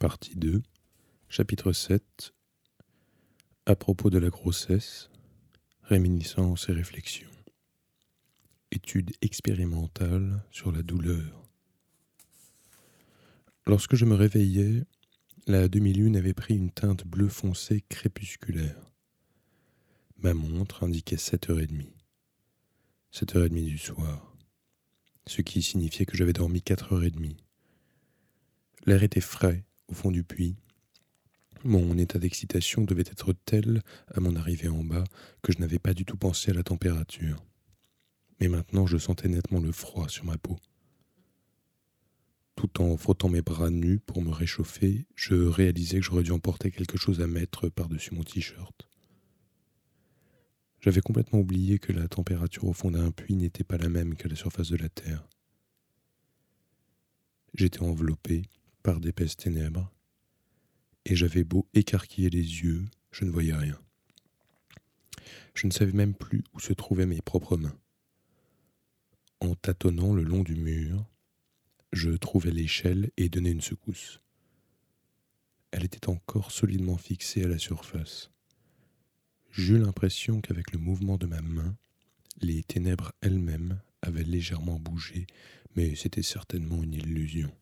Partie 2, chapitre 7 À propos de la grossesse, réminiscences et réflexions. Étude expérimentale sur la douleur. Lorsque je me réveillais, la demi-lune avait pris une teinte bleu foncé crépusculaire. Ma montre indiquait 7h30. 7h30 du soir. Ce qui signifiait que j'avais dormi 4h30. L'air était frais au fond du puits. Mon état d'excitation devait être tel à mon arrivée en bas que je n'avais pas du tout pensé à la température. Mais maintenant je sentais nettement le froid sur ma peau. Tout en frottant mes bras nus pour me réchauffer, je réalisais que j'aurais dû emporter quelque chose à mettre par-dessus mon t-shirt. J'avais complètement oublié que la température au fond d'un puits n'était pas la même qu'à la surface de la Terre. J'étais enveloppé par d'épaisses ténèbres, et j'avais beau écarquiller les yeux, je ne voyais rien. Je ne savais même plus où se trouvaient mes propres mains. En tâtonnant le long du mur, je trouvai l'échelle et donnai une secousse. Elle était encore solidement fixée à la surface. J'eus l'impression qu'avec le mouvement de ma main, les ténèbres elles-mêmes avaient légèrement bougé, mais c'était certainement une illusion.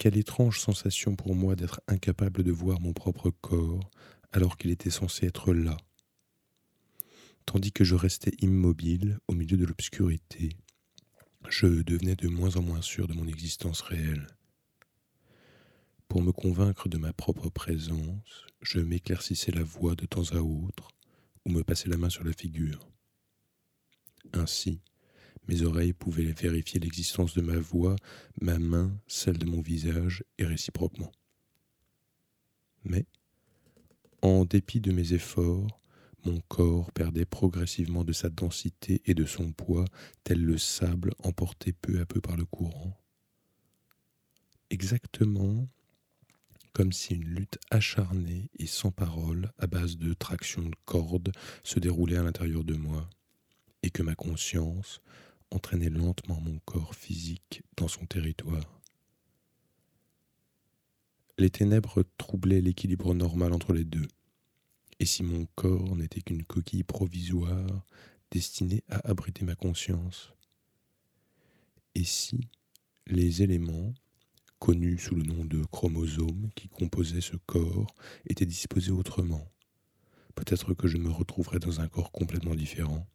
Quelle étrange sensation pour moi d'être incapable de voir mon propre corps alors qu'il était censé être là. Tandis que je restais immobile au milieu de l'obscurité, je devenais de moins en moins sûr de mon existence réelle. Pour me convaincre de ma propre présence, je m'éclaircissais la voix de temps à autre ou me passais la main sur la figure. Ainsi, mes oreilles pouvaient vérifier l'existence de ma voix, ma main, celle de mon visage, et réciproquement. Mais, en dépit de mes efforts, mon corps perdait progressivement de sa densité et de son poids, tel le sable emporté peu à peu par le courant. Exactement comme si une lutte acharnée et sans parole, à base de traction de cordes, se déroulait à l'intérieur de moi, et que ma conscience entraînait lentement mon corps physique dans son territoire. Les ténèbres troublaient l'équilibre normal entre les deux, et si mon corps n'était qu'une coquille provisoire destinée à abriter ma conscience, et si les éléments, connus sous le nom de chromosomes qui composaient ce corps, étaient disposés autrement? Peut-être que je me retrouverais dans un corps complètement différent.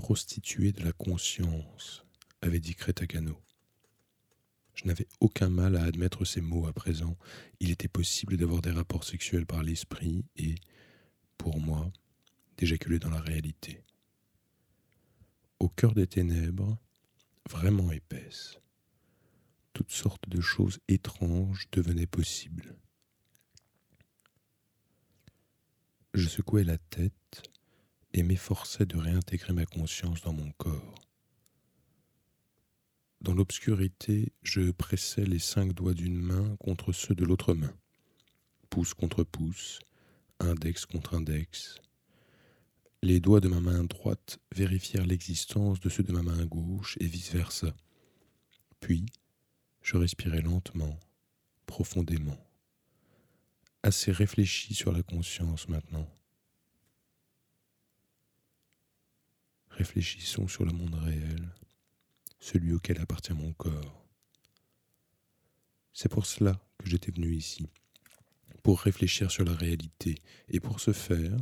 Prostituée de la conscience, avait dit Crétagano. Je n'avais aucun mal à admettre ces mots à présent. Il était possible d'avoir des rapports sexuels par l'esprit et, pour moi, d'éjaculer dans la réalité. Au cœur des ténèbres, vraiment épaisses, toutes sortes de choses étranges devenaient possibles. Je secouais la tête et m'efforçais de réintégrer ma conscience dans mon corps. Dans l'obscurité, je pressais les cinq doigts d'une main contre ceux de l'autre main, pouce contre pouce, index contre index. Les doigts de ma main droite vérifièrent l'existence de ceux de ma main gauche et vice-versa. Puis, je respirais lentement, profondément, assez réfléchi sur la conscience maintenant. Réfléchissons sur le monde réel, celui auquel appartient mon corps. C'est pour cela que j'étais venu ici, pour réfléchir sur la réalité, et pour ce faire,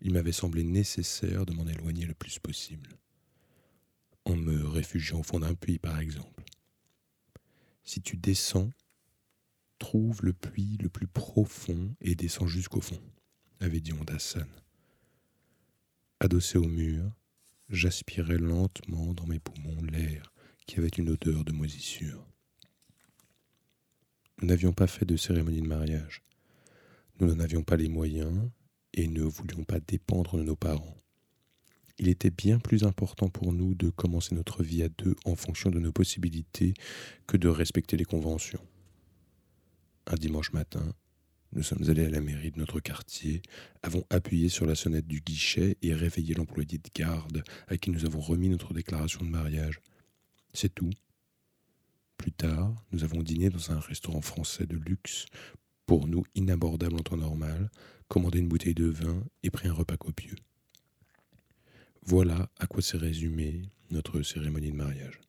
il m'avait semblé nécessaire de m'en éloigner le plus possible, en me réfugiant au fond d'un puits par exemple. Si tu descends, trouve le puits le plus profond et descends jusqu'au fond, avait dit Ondassan. Adossé au mur, j'aspirais lentement dans mes poumons l'air qui avait une odeur de moisissure. Nous n'avions pas fait de cérémonie de mariage. Nous n'en avions pas les moyens et ne voulions pas dépendre de nos parents il était bien plus important pour nous de commencer notre vie à deux en fonction de nos possibilités que de respecter les conventions. Un dimanche matin, nous sommes allés à la mairie de notre quartier, avons appuyé sur la sonnette du guichet et réveillé l'employé de garde à qui nous avons remis notre déclaration de mariage. C'est tout. plus tard, nous avons dîné dans un restaurant français de luxe, pour nous inabordable en temps normal, commandé une bouteille de vin et pris un repas copieux. Voilà à quoi s'est résumée notre cérémonie de mariage.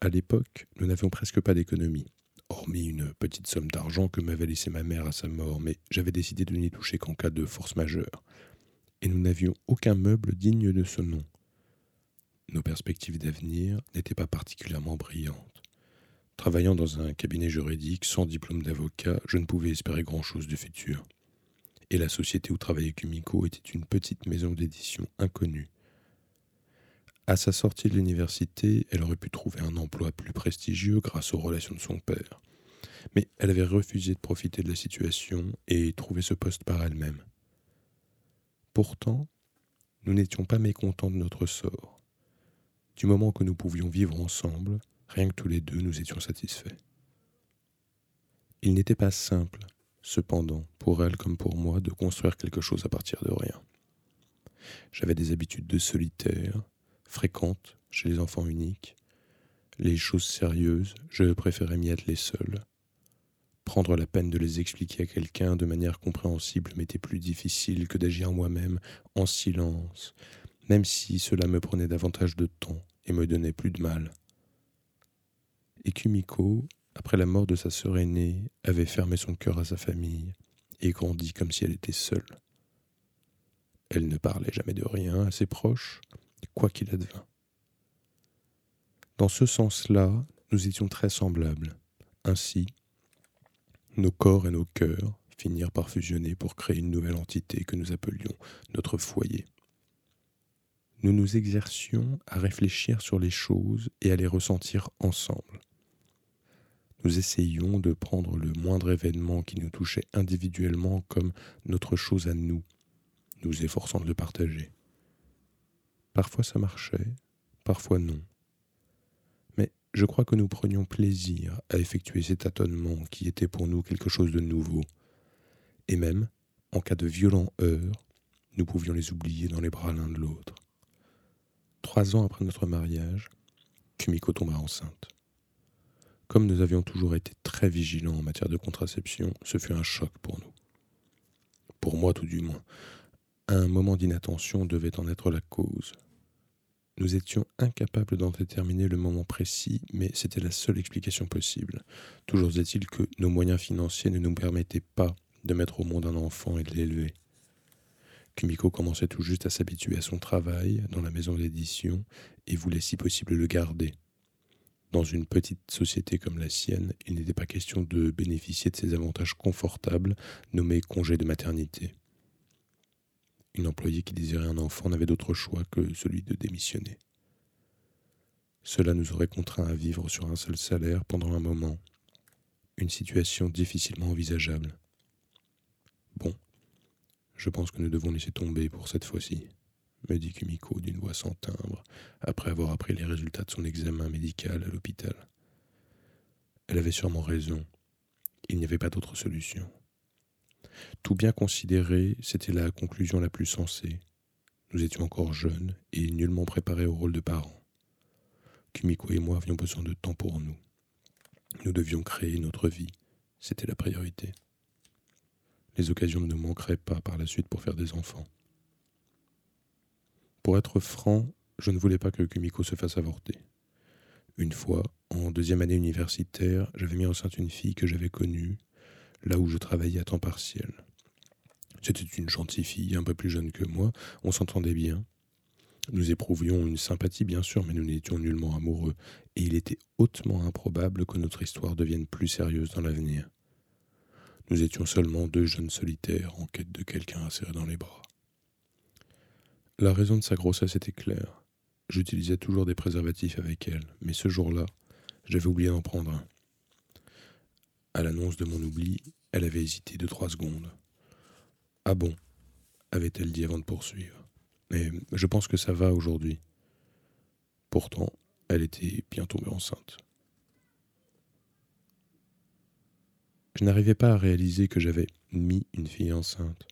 À l'époque, nous n'avions presque pas d'économie, hormis une petite somme d'argent que m'avait laissé ma mère à sa mort, mais j'avais décidé de n'y toucher qu'en cas de force majeure. Et nous n'avions aucun meuble digne de ce nom. Nos perspectives d'avenir n'étaient pas particulièrement brillantes. Travaillant dans un cabinet juridique sans diplôme d'avocat, je ne pouvais espérer grand-chose du futur. Et la société où travaillait Kumiko était une petite maison d'édition inconnue. À sa sortie de l'université, elle aurait pu trouver un emploi plus prestigieux grâce aux relations de son père. Mais elle avait refusé de profiter de la situation et trouver ce poste par elle-même. Pourtant, nous n'étions pas mécontents de notre sort. Du moment que nous pouvions vivre ensemble, rien que tous les deux, nous étions satisfaits. Il n'était pas simple, cependant, pour elle comme pour moi, de construire quelque chose à partir de rien. J'avais des habitudes de solitaire, fréquentes chez les enfants uniques. Les choses sérieuses, je préférais m'y atteler seul. Prendre la peine de les expliquer à quelqu'un de manière compréhensible m'était plus difficile que d'agir moi-même en silence, même si cela me prenait davantage de temps et me donnait plus de mal. Et Kumiko, après la mort de sa sœur aînée, avait fermé son cœur à sa famille et grandi comme si elle était seule. Elle ne parlait jamais de rien à ses proches, quoi qu'il advint. Dans ce sens-là, nous étions très semblables. Ainsi, nos corps et nos cœurs finirent par fusionner pour créer une nouvelle entité que nous appelions notre foyer. Nous nous exercions à réfléchir sur les choses et à les ressentir ensemble. Nous essayions de prendre le moindre événement qui nous touchait individuellement comme notre chose à nous, nous efforçant de le partager. Parfois ça marchait, parfois non. Mais je crois que nous prenions plaisir à effectuer cet tâtonnement qui était pour nous quelque chose de nouveau. Et même, en cas de violents heurts, nous pouvions les oublier dans les bras l'un de l'autre. Trois ans après notre mariage, Kumiko tomba enceinte. Comme nous avions toujours été très vigilants en matière de contraception, ce fut un choc pour nous. Pour moi tout du moins. Un moment d'inattention devait en être la cause. Nous étions incapables d'en déterminer le moment précis, mais c'était la seule explication possible. Toujours est-il que nos moyens financiers ne nous permettaient pas de mettre au monde un enfant et de l'élever. Kumiko commençait tout juste à s'habituer à son travail dans la maison d'édition et voulait si possible le garder. Dans une petite société comme la sienne, il n'était pas question de bénéficier de ces avantages confortables nommés congés de maternité. Une employée qui désirait un enfant n'avait d'autre choix que celui de démissionner. Cela nous aurait contraints à vivre sur un seul salaire pendant un moment, une situation difficilement envisageable. Bon, je pense que nous devons laisser tomber pour cette fois-ci, me dit Kumiko d'une voix sans timbre, après avoir appris les résultats de son examen médical à l'hôpital. Elle avait sûrement raison. Il n'y avait pas d'autre solution. Tout bien considéré, c'était la conclusion la plus sensée. Nous étions encore jeunes et nullement préparés au rôle de parents. Kumiko et moi avions besoin de temps pour nous. Nous devions créer notre vie. C'était la priorité. Les occasions ne nous manqueraient pas par la suite pour faire des enfants. Pour être franc, je ne voulais pas que Kumiko se fasse avorter. Une fois, en deuxième année universitaire, j'avais mis enceinte une fille que j'avais connue là où je travaillais à temps partiel. C'était une gentille fille, un peu plus jeune que moi, on s'entendait bien. Nous éprouvions une sympathie, bien sûr, mais nous n'étions nullement amoureux, et il était hautement improbable que notre histoire devienne plus sérieuse dans l'avenir. Nous étions seulement deux jeunes solitaires en quête de quelqu'un à serrer dans les bras. La raison de sa grossesse était claire. J'utilisais toujours des préservatifs avec elle, mais ce jour-là, j'avais oublié d'en prendre un. À l'annonce de mon oubli, elle avait hésité de trois secondes. Ah bon? avait-elle dit avant de poursuivre. Mais je pense que ça va aujourd'hui. Pourtant, elle était bien tombée enceinte. Je n'arrivais pas à réaliser que j'avais mis une fille enceinte.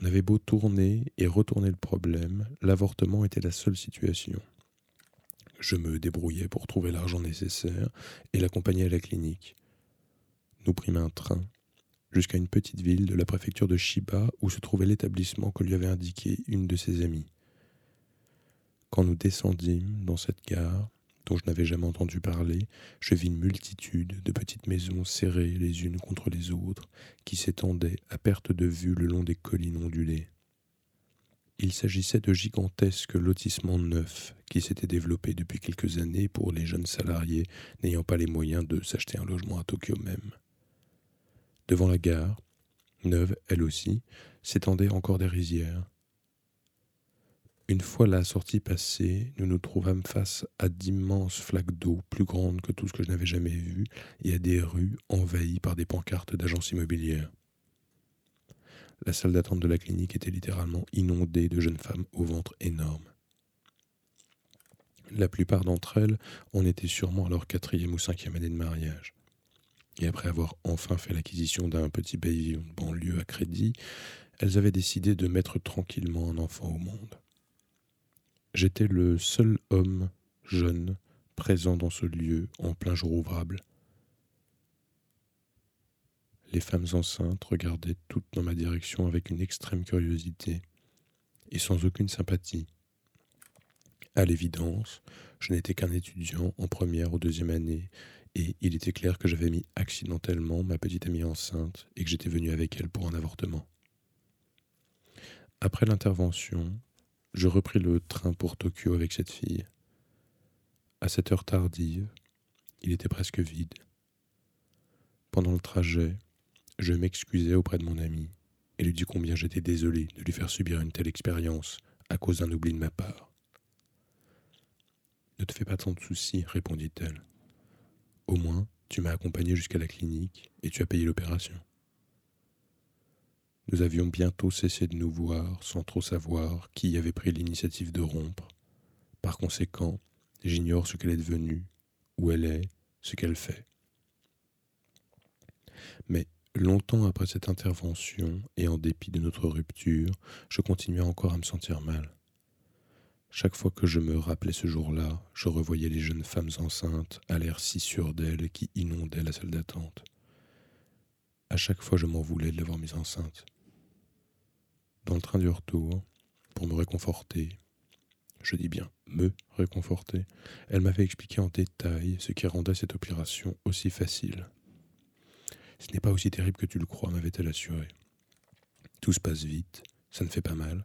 On avait beau tourner et retourner le problème, l'avortement était la seule situation. Je me débrouillais pour trouver l'argent nécessaire et l'accompagnais à la clinique. Nous prîmes un train jusqu'à une petite ville de la préfecture de Shiba où se trouvait l'établissement que lui avait indiqué une de ses amies. Quand nous descendîmes dans cette gare, dont je n'avais jamais entendu parler, je vis une multitude de petites maisons serrées les unes contre les autres, qui s'étendaient à perte de vue le long des collines ondulées. Il s'agissait de gigantesques lotissements neufs qui s'étaient développés depuis quelques années pour les jeunes salariés n'ayant pas les moyens de s'acheter un logement à Tokyo même. Devant la gare, neuve elle aussi, s'étendaient encore des rizières. Une fois la sortie passée, nous nous trouvâmes face à d'immenses flaques d'eau plus grandes que tout ce que je n'avais jamais vu et à des rues envahies par des pancartes d'agences immobilières. La salle d'attente de la clinique était littéralement inondée de jeunes femmes au ventre énorme. La plupart d'entre elles en étaient sûrement à leur quatrième ou cinquième année de mariage. Et après avoir enfin fait l'acquisition d'un petit baby de banlieue à crédit, elles avaient décidé de mettre tranquillement un enfant au monde. J'étais le seul homme jeune présent dans ce lieu en plein jour ouvrable. Les femmes enceintes regardaient toutes dans ma direction avec une extrême curiosité et sans aucune sympathie. À l'évidence, je n'étais qu'un étudiant en première ou deuxième année, et il était clair que j'avais mis accidentellement ma petite amie enceinte et que j'étais venu avec elle pour un avortement. Après l'intervention, je repris le train pour Tokyo avec cette fille. À cette heure tardive, il était presque vide. Pendant le trajet, je m'excusais auprès de mon ami et lui dis combien j'étais désolé de lui faire subir une telle expérience à cause d'un oubli de ma part. Ne te fais pas tant de soucis, répondit-elle. Au moins, tu m'as accompagné jusqu'à la clinique et tu as payé l'opération. Nous avions bientôt cessé de nous voir sans trop savoir qui avait pris l'initiative de rompre. Par conséquent, j'ignore ce qu'elle est devenue, où elle est, ce qu'elle fait. Mais longtemps après cette intervention, et en dépit de notre rupture, je continuais encore à me sentir mal. Chaque fois que je me rappelais ce jour-là, je revoyais les jeunes femmes enceintes à l'air si sûres d'elles qui inondaient la salle d'attente. À chaque fois, je m'en voulais de l'avoir mise enceinte. Dans le train du retour, pour me réconforter, je dis bien me réconforter, elle m'avait expliqué en détail ce qui rendait cette opération aussi facile. Ce n'est pas aussi terrible que tu le crois, m'avait-elle assuré. Tout se passe vite, ça ne fait pas mal.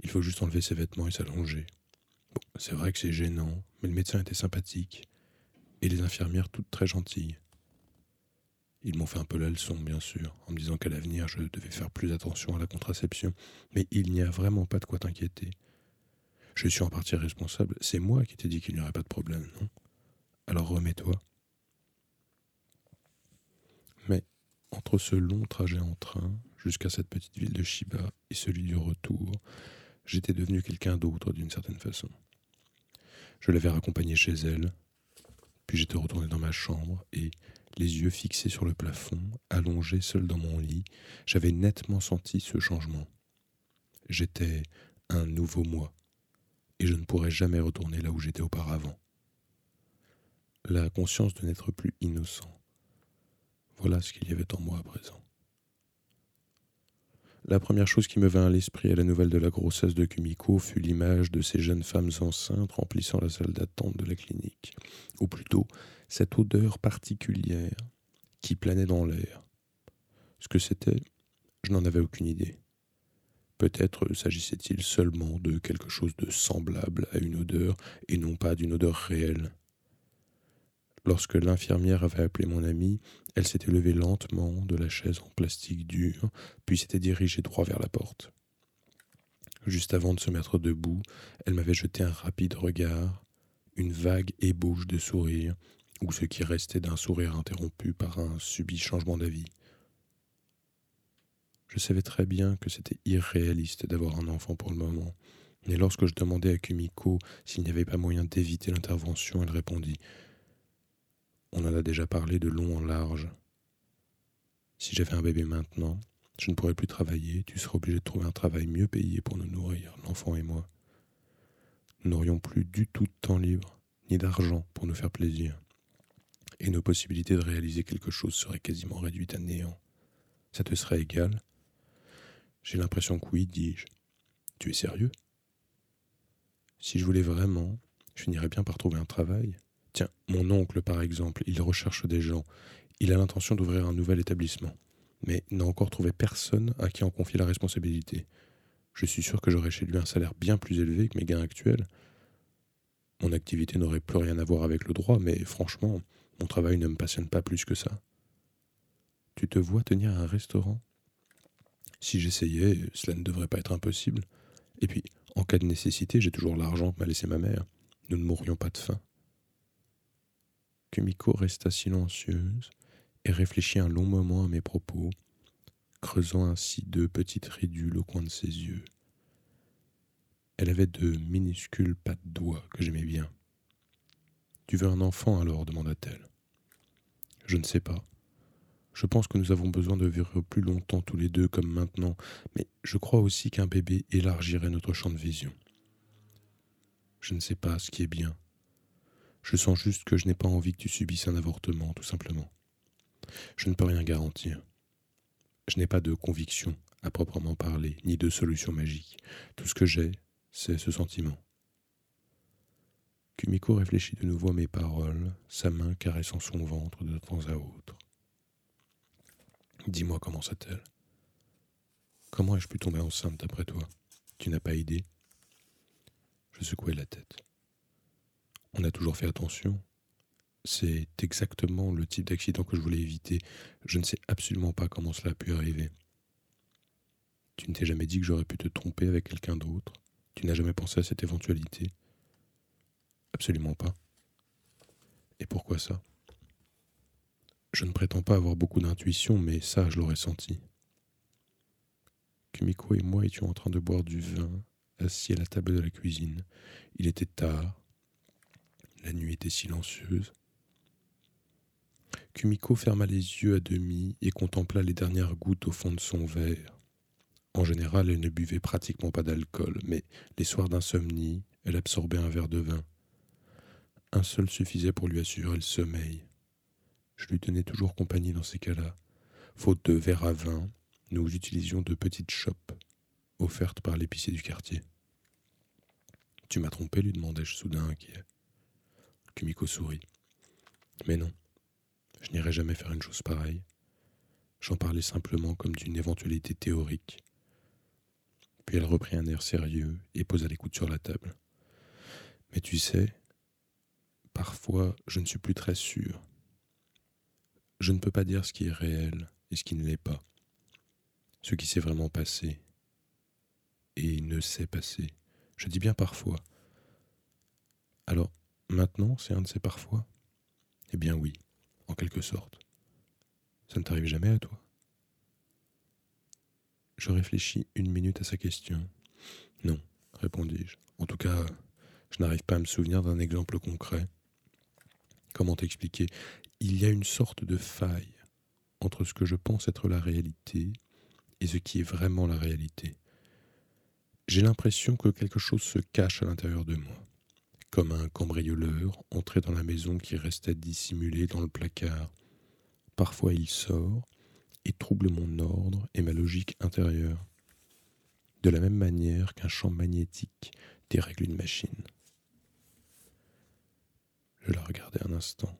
Il faut juste enlever ses vêtements et s'allonger. C'est vrai que c'est gênant, mais le médecin était sympathique, et les infirmières toutes très gentilles. Ils m'ont fait un peu la leçon, bien sûr, en me disant qu'à l'avenir je devais faire plus attention à la contraception, mais il n'y a vraiment pas de quoi t'inquiéter. Je suis en partie responsable, c'est moi qui t'ai dit qu'il n'y aurait pas de problème, non? Alors remets-toi. Mais entre ce long trajet en train jusqu'à cette petite ville de Shiba et celui du retour, j'étais devenu quelqu'un d'autre d'une certaine façon. Je l'avais raccompagnée chez elle, puis j'étais retourné dans ma chambre et, les yeux fixés sur le plafond, allongé seul dans mon lit, j'avais nettement senti ce changement. J'étais un nouveau moi, et je ne pourrais jamais retourner là où j'étais auparavant. La conscience de n'être plus innocent. Voilà ce qu'il y avait en moi à présent. La première chose qui me vint à l'esprit à la nouvelle de la grossesse de Kumiko fut l'image de ces jeunes femmes enceintes remplissant la salle d'attente de la clinique, ou plutôt cette odeur particulière qui planait dans l'air. Ce que c'était, je n'en avais aucune idée. Peut-être s'agissait-il seulement de quelque chose de semblable à une odeur et non pas d'une odeur réelle. Lorsque l'infirmière avait appelé mon amie, elle s'était levée lentement de la chaise en plastique dur, puis s'était dirigée droit vers la porte. Juste avant de se mettre debout, elle m'avait jeté un rapide regard, une vague ébauche de sourire, ou ce qui restait d'un sourire interrompu par un subit changement d'avis. Je savais très bien que c'était irréaliste d'avoir un enfant pour le moment, mais lorsque je demandais à Kumiko s'il n'y avait pas moyen d'éviter l'intervention, elle répondit on en a déjà parlé de long en large. Si j'avais un bébé maintenant, je ne pourrais plus travailler, tu serais obligé de trouver un travail mieux payé pour nous nourrir, l'enfant et moi. Nous n'aurions plus du tout de temps libre. ni d'argent pour nous faire plaisir. Et nos possibilités de réaliser quelque chose seraient quasiment réduites à néant. Ça te serait égal? J'ai l'impression que oui, dis-je. Tu es sérieux? Si je voulais vraiment, je finirais bien par trouver un travail. Tiens, mon oncle, par exemple, il recherche des gens. Il a l'intention d'ouvrir un nouvel établissement, mais n'a encore trouvé personne à qui en confier la responsabilité. Je suis sûr que j'aurais chez lui un salaire bien plus élevé que mes gains actuels. Mon activité n'aurait plus rien à voir avec le droit, mais franchement, mon travail ne me passionne pas plus que ça. Tu te vois tenir un restaurant? Si j'essayais, cela ne devrait pas être impossible. Et puis, en cas de nécessité, j'ai toujours l'argent que m'a laissé ma mère. Nous ne mourrions pas de faim. Kumiko resta silencieuse et réfléchit un long moment à mes propos, creusant ainsi deux petites ridules au coin de ses yeux. Elle avait de minuscules pattes doigts que j'aimais bien. Tu veux un enfant alors? demanda-t-elle. Je ne sais pas. Je pense que nous avons besoin de vivre plus longtemps tous les deux comme maintenant, mais je crois aussi qu'un bébé élargirait notre champ de vision. Je ne sais pas ce qui est bien. Je sens juste que je n'ai pas envie que tu subisses un avortement, tout simplement. Je ne peux rien garantir. Je n'ai pas de conviction à proprement parler, ni de solution magique. Tout ce que j'ai, c'est ce sentiment. Kumiko réfléchit de nouveau à mes paroles, sa main caressant son ventre de temps à autre. Dis-moi comment ça-t-elle Comment ai-je pu tomber enceinte d'après toi? Tu n'as pas idée Je secouai la tête. On a toujours fait attention. C'est exactement le type d'accident que je voulais éviter. Je ne sais absolument pas comment cela a pu arriver. Tu ne t'es jamais dit que j'aurais pu te tromper avec quelqu'un d'autre? Tu n'as jamais pensé à cette éventualité? Absolument pas. Et pourquoi ça? Je ne prétends pas avoir beaucoup d'intuition, mais ça, je l'aurais senti. Kumiko et moi étions en train de boire du vin, assis à la table de la cuisine. Il était tard. La nuit était silencieuse. Kumiko ferma les yeux à demi et contempla les dernières gouttes au fond de son verre. En général, elle ne buvait pratiquement pas d'alcool, mais les soirs d'insomnie, elle absorbait un verre de vin. Un seul suffisait pour lui assurer le sommeil. Je lui tenais toujours compagnie dans ces cas-là. Faute de verre à vin, nous utilisions de petites chopes offertes par l'épicier du quartier. Tu m'as trompé, lui demandai-je soudain inquiet. Kumiko sourit. Mais non, je n'irai jamais faire une chose pareille. J'en parlais simplement comme d'une éventualité théorique. Puis elle reprit un air sérieux et posa l'écoute sur la table. Mais tu sais, parfois je ne suis plus très sûr. Je ne peux pas dire ce qui est réel et ce qui ne l'est pas. Ce qui s'est vraiment passé et ne s'est passé. Je dis bien parfois. Alors, maintenant, c'est un de ces parfois Eh bien oui, en quelque sorte. Ça ne t'arrive jamais à toi? Je réfléchis une minute à sa question. Non, répondis-je. En tout cas, je n'arrive pas à me souvenir d'un exemple concret. Comment t'expliquer? Il y a une sorte de faille entre ce que je pense être la réalité et ce qui est vraiment la réalité. J'ai l'impression que quelque chose se cache à l'intérieur de moi comme un cambrioleur entré dans la maison qui restait dissimulée dans le placard. Parfois il sort et trouble mon ordre et ma logique intérieure, de la même manière qu'un champ magnétique dérègle une machine. Je la regardais un instant.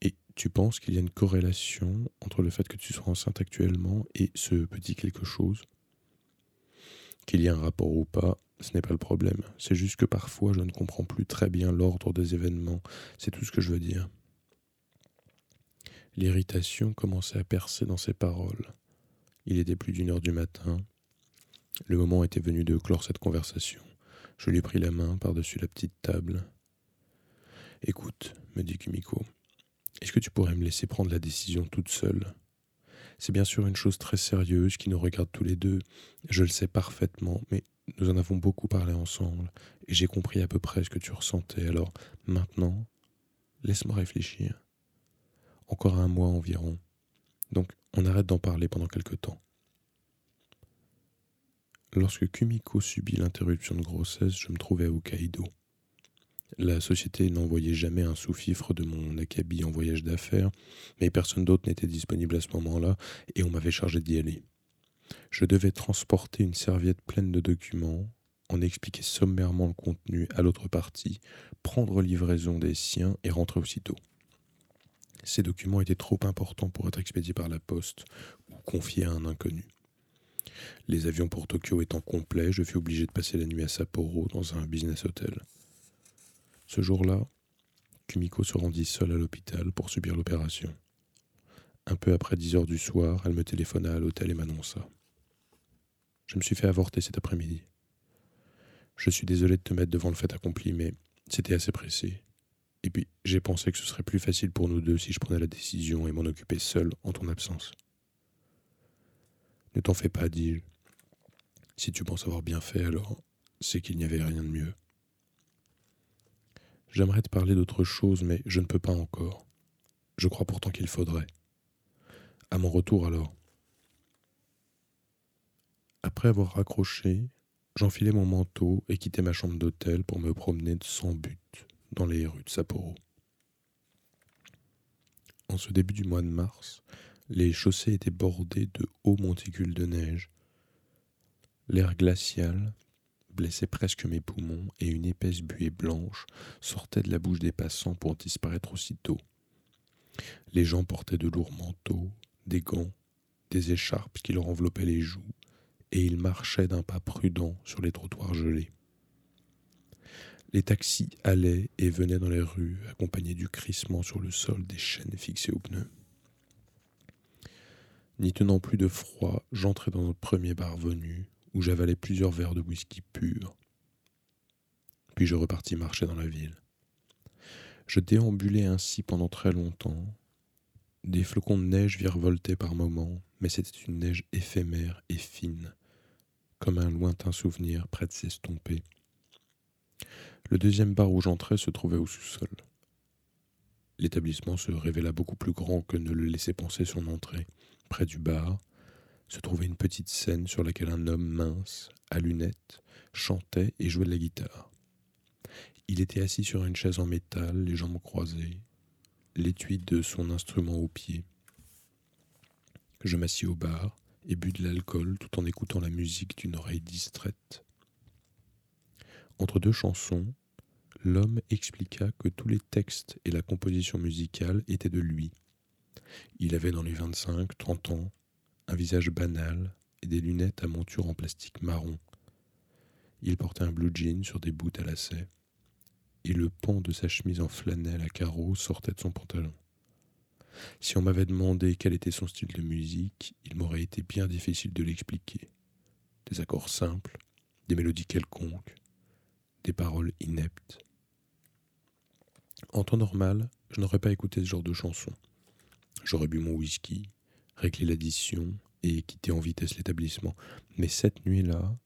Et tu penses qu'il y a une corrélation entre le fait que tu sois enceinte actuellement et ce petit quelque chose? Qu'il y ait un rapport ou pas, ce n'est pas le problème. C'est juste que parfois je ne comprends plus très bien l'ordre des événements. C'est tout ce que je veux dire. L'irritation commençait à percer dans ses paroles. Il était plus d'une heure du matin. Le moment était venu de clore cette conversation. Je lui pris la main par-dessus la petite table. Écoute, me dit Kumiko, est-ce que tu pourrais me laisser prendre la décision toute seule? C'est bien sûr une chose très sérieuse qui nous regarde tous les deux, je le sais parfaitement, mais nous en avons beaucoup parlé ensemble et j'ai compris à peu près ce que tu ressentais. Alors maintenant, laisse-moi réfléchir. Encore un mois environ. Donc on arrête d'en parler pendant quelque temps. Lorsque Kumiko subit l'interruption de grossesse, je me trouvais à Hokkaido. La société n'envoyait jamais un sous-fifre de mon acabit en voyage d'affaires, mais personne d'autre n'était disponible à ce moment-là et on m'avait chargé d'y aller. Je devais transporter une serviette pleine de documents, en expliquer sommairement le contenu à l'autre partie, prendre livraison des siens et rentrer aussitôt. Ces documents étaient trop importants pour être expédiés par la poste ou confiés à un inconnu. Les avions pour Tokyo étant complets, je fus obligé de passer la nuit à Sapporo dans un business hotel. Ce jour-là, Kumiko se rendit seule à l'hôpital pour subir l'opération. Un peu après dix heures du soir, elle me téléphona à l'hôtel et m'annonça. Je me suis fait avorter cet après-midi. Je suis désolé de te mettre devant le fait accompli, mais c'était assez pressé. Et puis, j'ai pensé que ce serait plus facile pour nous deux si je prenais la décision et m'en occupais seul en ton absence. Ne t'en fais pas, dis-je. Si tu penses avoir bien fait, alors c'est qu'il n'y avait rien de mieux. J'aimerais te parler d'autre chose, mais je ne peux pas encore. Je crois pourtant qu'il faudrait. À mon retour alors. Après avoir raccroché, j'enfilai mon manteau et quittai ma chambre d'hôtel pour me promener sans but dans les rues de Sapporo. En ce début du mois de mars, les chaussées étaient bordées de hauts monticules de neige. L'air glacial blessait presque mes poumons et une épaisse buée blanche sortait de la bouche des passants pour disparaître aussitôt. Les gens portaient de lourds manteaux, des gants, des écharpes qui leur enveloppaient les joues, et ils marchaient d'un pas prudent sur les trottoirs gelés. Les taxis allaient et venaient dans les rues, accompagnés du crissement sur le sol des chaînes fixées aux pneus. N'y tenant plus de froid, j'entrai dans notre premier bar venu, où j'avalai plusieurs verres de whisky pur. Puis je repartis marcher dans la ville. Je déambulai ainsi pendant très longtemps. Des flocons de neige virevoltaient par moments, mais c'était une neige éphémère et fine, comme un lointain souvenir prêt de s'estomper. Le deuxième bar où j'entrais se trouvait au sous-sol. L'établissement se révéla beaucoup plus grand que ne le laissait penser son entrée. Près du bar se trouvait une petite scène sur laquelle un homme mince, à lunettes, chantait et jouait de la guitare. Il était assis sur une chaise en métal, les jambes croisées, l'étui de son instrument au pied. Je m'assis au bar et bus de l'alcool tout en écoutant la musique d'une oreille distraite. Entre deux chansons, l'homme expliqua que tous les textes et la composition musicale étaient de lui. Il avait dans les 25-30 ans un visage banal et des lunettes à monture en plastique marron. Il portait un blue jean sur des bouts à lacets, et le pan de sa chemise en flanelle à carreaux sortait de son pantalon. Si on m'avait demandé quel était son style de musique, il m'aurait été bien difficile de l'expliquer. Des accords simples, des mélodies quelconques, des paroles ineptes. En temps normal, je n'aurais pas écouté ce genre de chanson. J'aurais bu mon whisky, réglé l'addition et quitté en vitesse l'établissement. Mais cette nuit-là,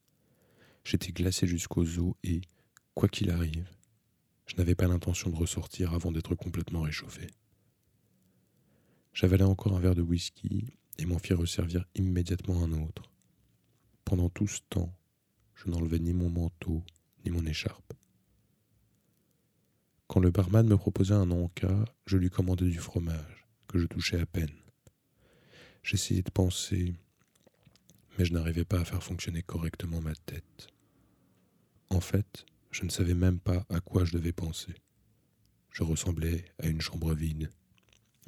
j'étais glacé jusqu'aux os et, quoi qu'il arrive, je n'avais pas l'intention de ressortir avant d'être complètement réchauffé. J'avalai encore un verre de whisky et m'en fis resservir immédiatement un autre. Pendant tout ce temps, je n'enlevais ni mon manteau, ni mon écharpe. Quand le barman me proposait un encas, je lui commandais du fromage, que je touchais à peine. J'essayais de penser, mais je n'arrivais pas à faire fonctionner correctement ma tête. En fait, je ne savais même pas à quoi je devais penser. Je ressemblais à une chambre vide,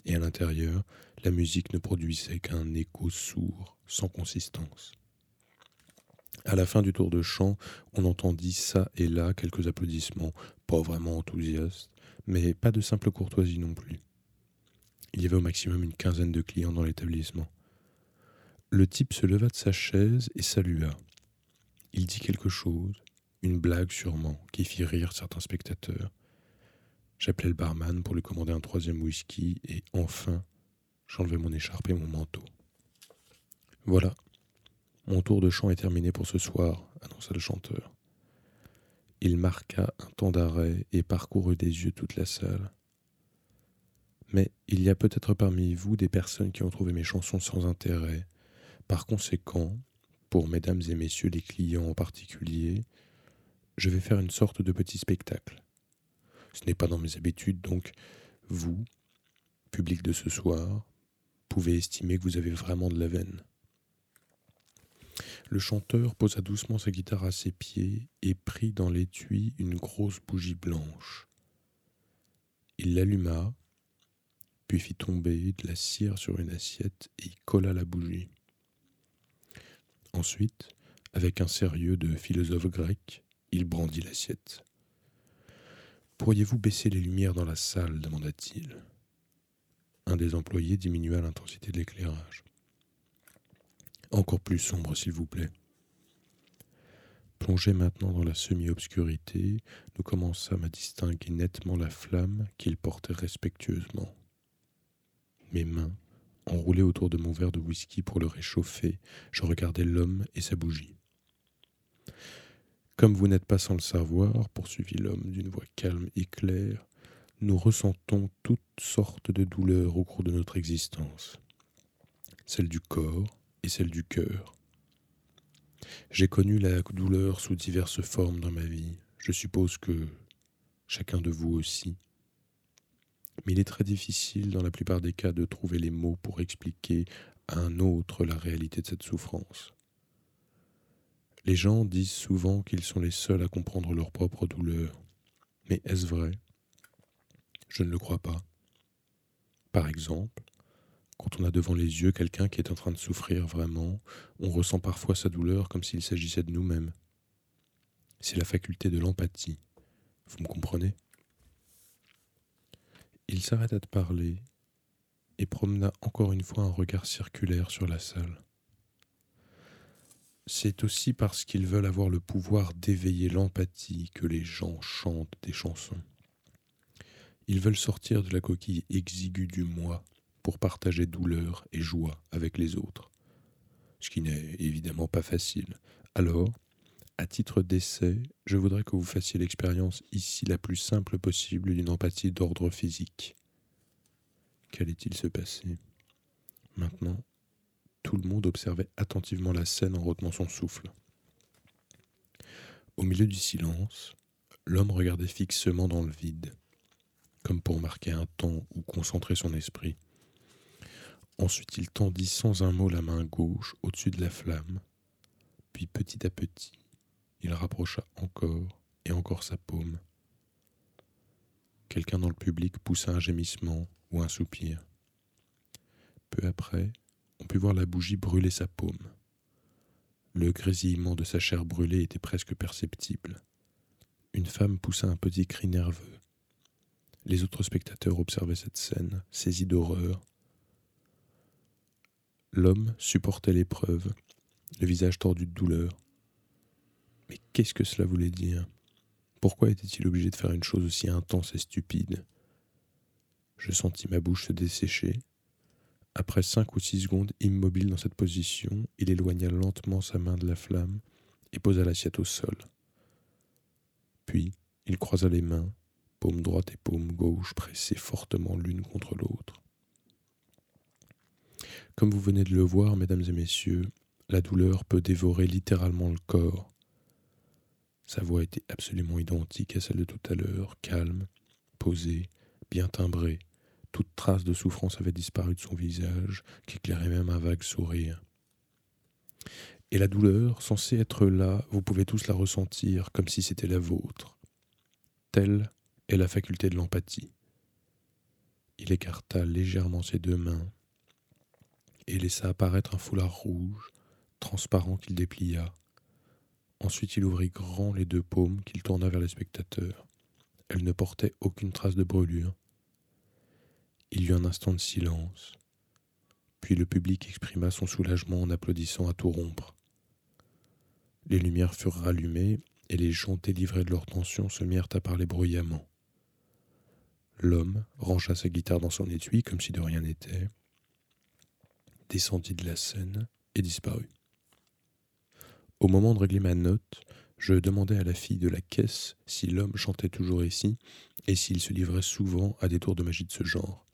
et à l'intérieur, la musique ne produisait qu'un écho sourd, sans consistance. À la fin du tour de chant, on entendit ça et là quelques applaudissements, pas vraiment enthousiastes, mais pas de simple courtoisie non plus. Il y avait au maximum une quinzaine de clients dans l'établissement. Le type se leva de sa chaise et salua. Il dit quelque chose, une blague sûrement, qui fit rire certains spectateurs. J'appelai le barman pour lui commander un troisième whisky et enfin, j'enlevai mon écharpe et mon manteau. Voilà, mon tour de chant est terminé pour ce soir, annonça le chanteur. Il marqua un temps d'arrêt et parcourut des yeux toute la salle. Mais il y a peut-être parmi vous des personnes qui ont trouvé mes chansons sans intérêt. Par conséquent, pour mesdames et messieurs les clients en particulier, je vais faire une sorte de petit spectacle. Ce n'est pas dans mes habitudes, donc vous, public de ce soir, pouvez estimer que vous avez vraiment de la veine. Le chanteur posa doucement sa guitare à ses pieds et prit dans l'étui une grosse bougie blanche. Il l'alluma, puis fit tomber de la cire sur une assiette et y colla la bougie. Ensuite, avec un sérieux de philosophe grec, il brandit l'assiette. Pourriez-vous baisser les lumières dans la salle demanda-t-il. Un des employés diminua l'intensité de l'éclairage. Encore plus sombre, s'il vous plaît. Plongé maintenant dans la semi-obscurité, nous commençâmes à distinguer nettement la flamme qu'il portait respectueusement. Mes mains, enroulées autour de mon verre de whisky pour le réchauffer, je regardais l'homme et sa bougie. Comme vous n'êtes pas sans le savoir, poursuivit l'homme d'une voix calme et claire, nous ressentons toutes sortes de douleurs au cours de notre existence. Celle du corps, et celle du cœur. J'ai connu la douleur sous diverses formes dans ma vie. Je suppose que chacun de vous aussi. Mais il est très difficile dans la plupart des cas de trouver les mots pour expliquer à un autre la réalité de cette souffrance. Les gens disent souvent qu'ils sont les seuls à comprendre leur propre douleur. Mais est-ce vrai? Je ne le crois pas. Par exemple, quand on a devant les yeux quelqu'un qui est en train de souffrir vraiment, on ressent parfois sa douleur comme s'il s'agissait de nous-mêmes. C'est la faculté de l'empathie. Vous me comprenez? Il s'arrêta de parler et promena encore une fois un regard circulaire sur la salle. C'est aussi parce qu'ils veulent avoir le pouvoir d'éveiller l'empathie que les gens chantent des chansons. Ils veulent sortir de la coquille exiguë du moi pour partager douleur et joie avec les autres, ce qui n'est évidemment pas facile. Alors, à titre d'essai, je voudrais que vous fassiez l'expérience ici la plus simple possible d'une empathie d'ordre physique. Qu'allait-il se passer? Maintenant, tout le monde observait attentivement la scène en retenant son souffle. Au milieu du silence, l'homme regardait fixement dans le vide, comme pour marquer un temps ou concentrer son esprit. Ensuite il tendit sans un mot la main gauche au-dessus de la flamme, puis petit à petit il rapprocha encore et encore sa paume. Quelqu'un dans le public poussa un gémissement ou un soupir. Peu après, on put voir la bougie brûler sa paume. Le grésillement de sa chair brûlée était presque perceptible. Une femme poussa un petit cri nerveux. Les autres spectateurs observaient cette scène, saisis d'horreur, L'homme supportait l'épreuve, le visage tordu de douleur. Mais qu'est-ce que cela voulait dire? Pourquoi était-il obligé de faire une chose aussi intense et stupide? Je sentis ma bouche se dessécher. Après cinq ou six secondes immobile dans cette position, il éloigna lentement sa main de la flamme et posa l'assiette au sol. Puis, il croisa les mains, paume droite et paume gauche pressées fortement l'une contre l'autre. Comme vous venez de le voir, mesdames et messieurs, la douleur peut dévorer littéralement le corps. Sa voix était absolument identique à celle de tout à l'heure, calme, posée, bien timbrée. Toute trace de souffrance avait disparu de son visage, qui éclairait même un vague sourire. Et la douleur, censée être là, vous pouvez tous la ressentir comme si c'était la vôtre. Telle est la faculté de l'empathie. Il écarta légèrement ses deux mains, et laissa apparaître un foulard rouge, transparent qu'il déplia. Ensuite il ouvrit grand les deux paumes qu'il tourna vers les spectateurs. Elles ne portaient aucune trace de brûlure. Il y eut un instant de silence, puis le public exprima son soulagement en applaudissant à tout rompre. Les lumières furent rallumées et les gens délivrés de leur tension se mirent à parler bruyamment. L'homme rangea sa guitare dans son étui comme si de rien n'était, descendit de la scène et disparut. Au moment de régler ma note, je demandai à la fille de la caisse si l'homme chantait toujours ici et s'il se livrait souvent à des tours de magie de ce genre.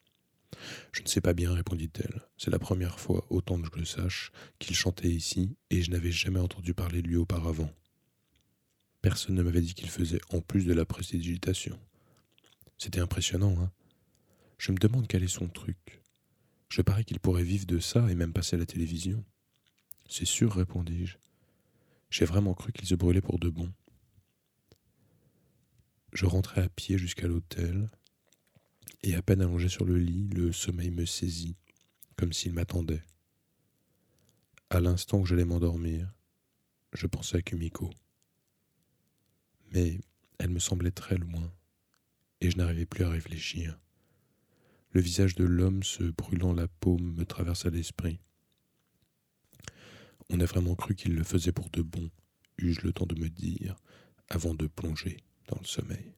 Je ne sais pas bien, répondit-elle. C'est la première fois, autant que je le sache, qu'il chantait ici, et je n'avais jamais entendu parler de lui auparavant. Personne ne m'avait dit qu'il faisait en plus de la prestidigitation. C'était impressionnant, hein. Je me demande quel est son truc. Je parie qu'il pourrait vivre de ça et même passer à la télévision. C'est sûr, répondis-je. J'ai vraiment cru qu'il se brûlait pour de bon. Je rentrai à pied jusqu'à l'hôtel, et à peine allongé sur le lit, le sommeil me saisit, comme s'il m'attendait. À l'instant où j'allais m'endormir, je pensais à Kumiko. Mais elle me semblait très loin, et je n'arrivais plus à réfléchir. Le visage de l'homme se brûlant la paume me traversa l'esprit. On a vraiment cru qu'il le faisait pour de bon, eus-je le temps de me dire, avant de plonger dans le sommeil.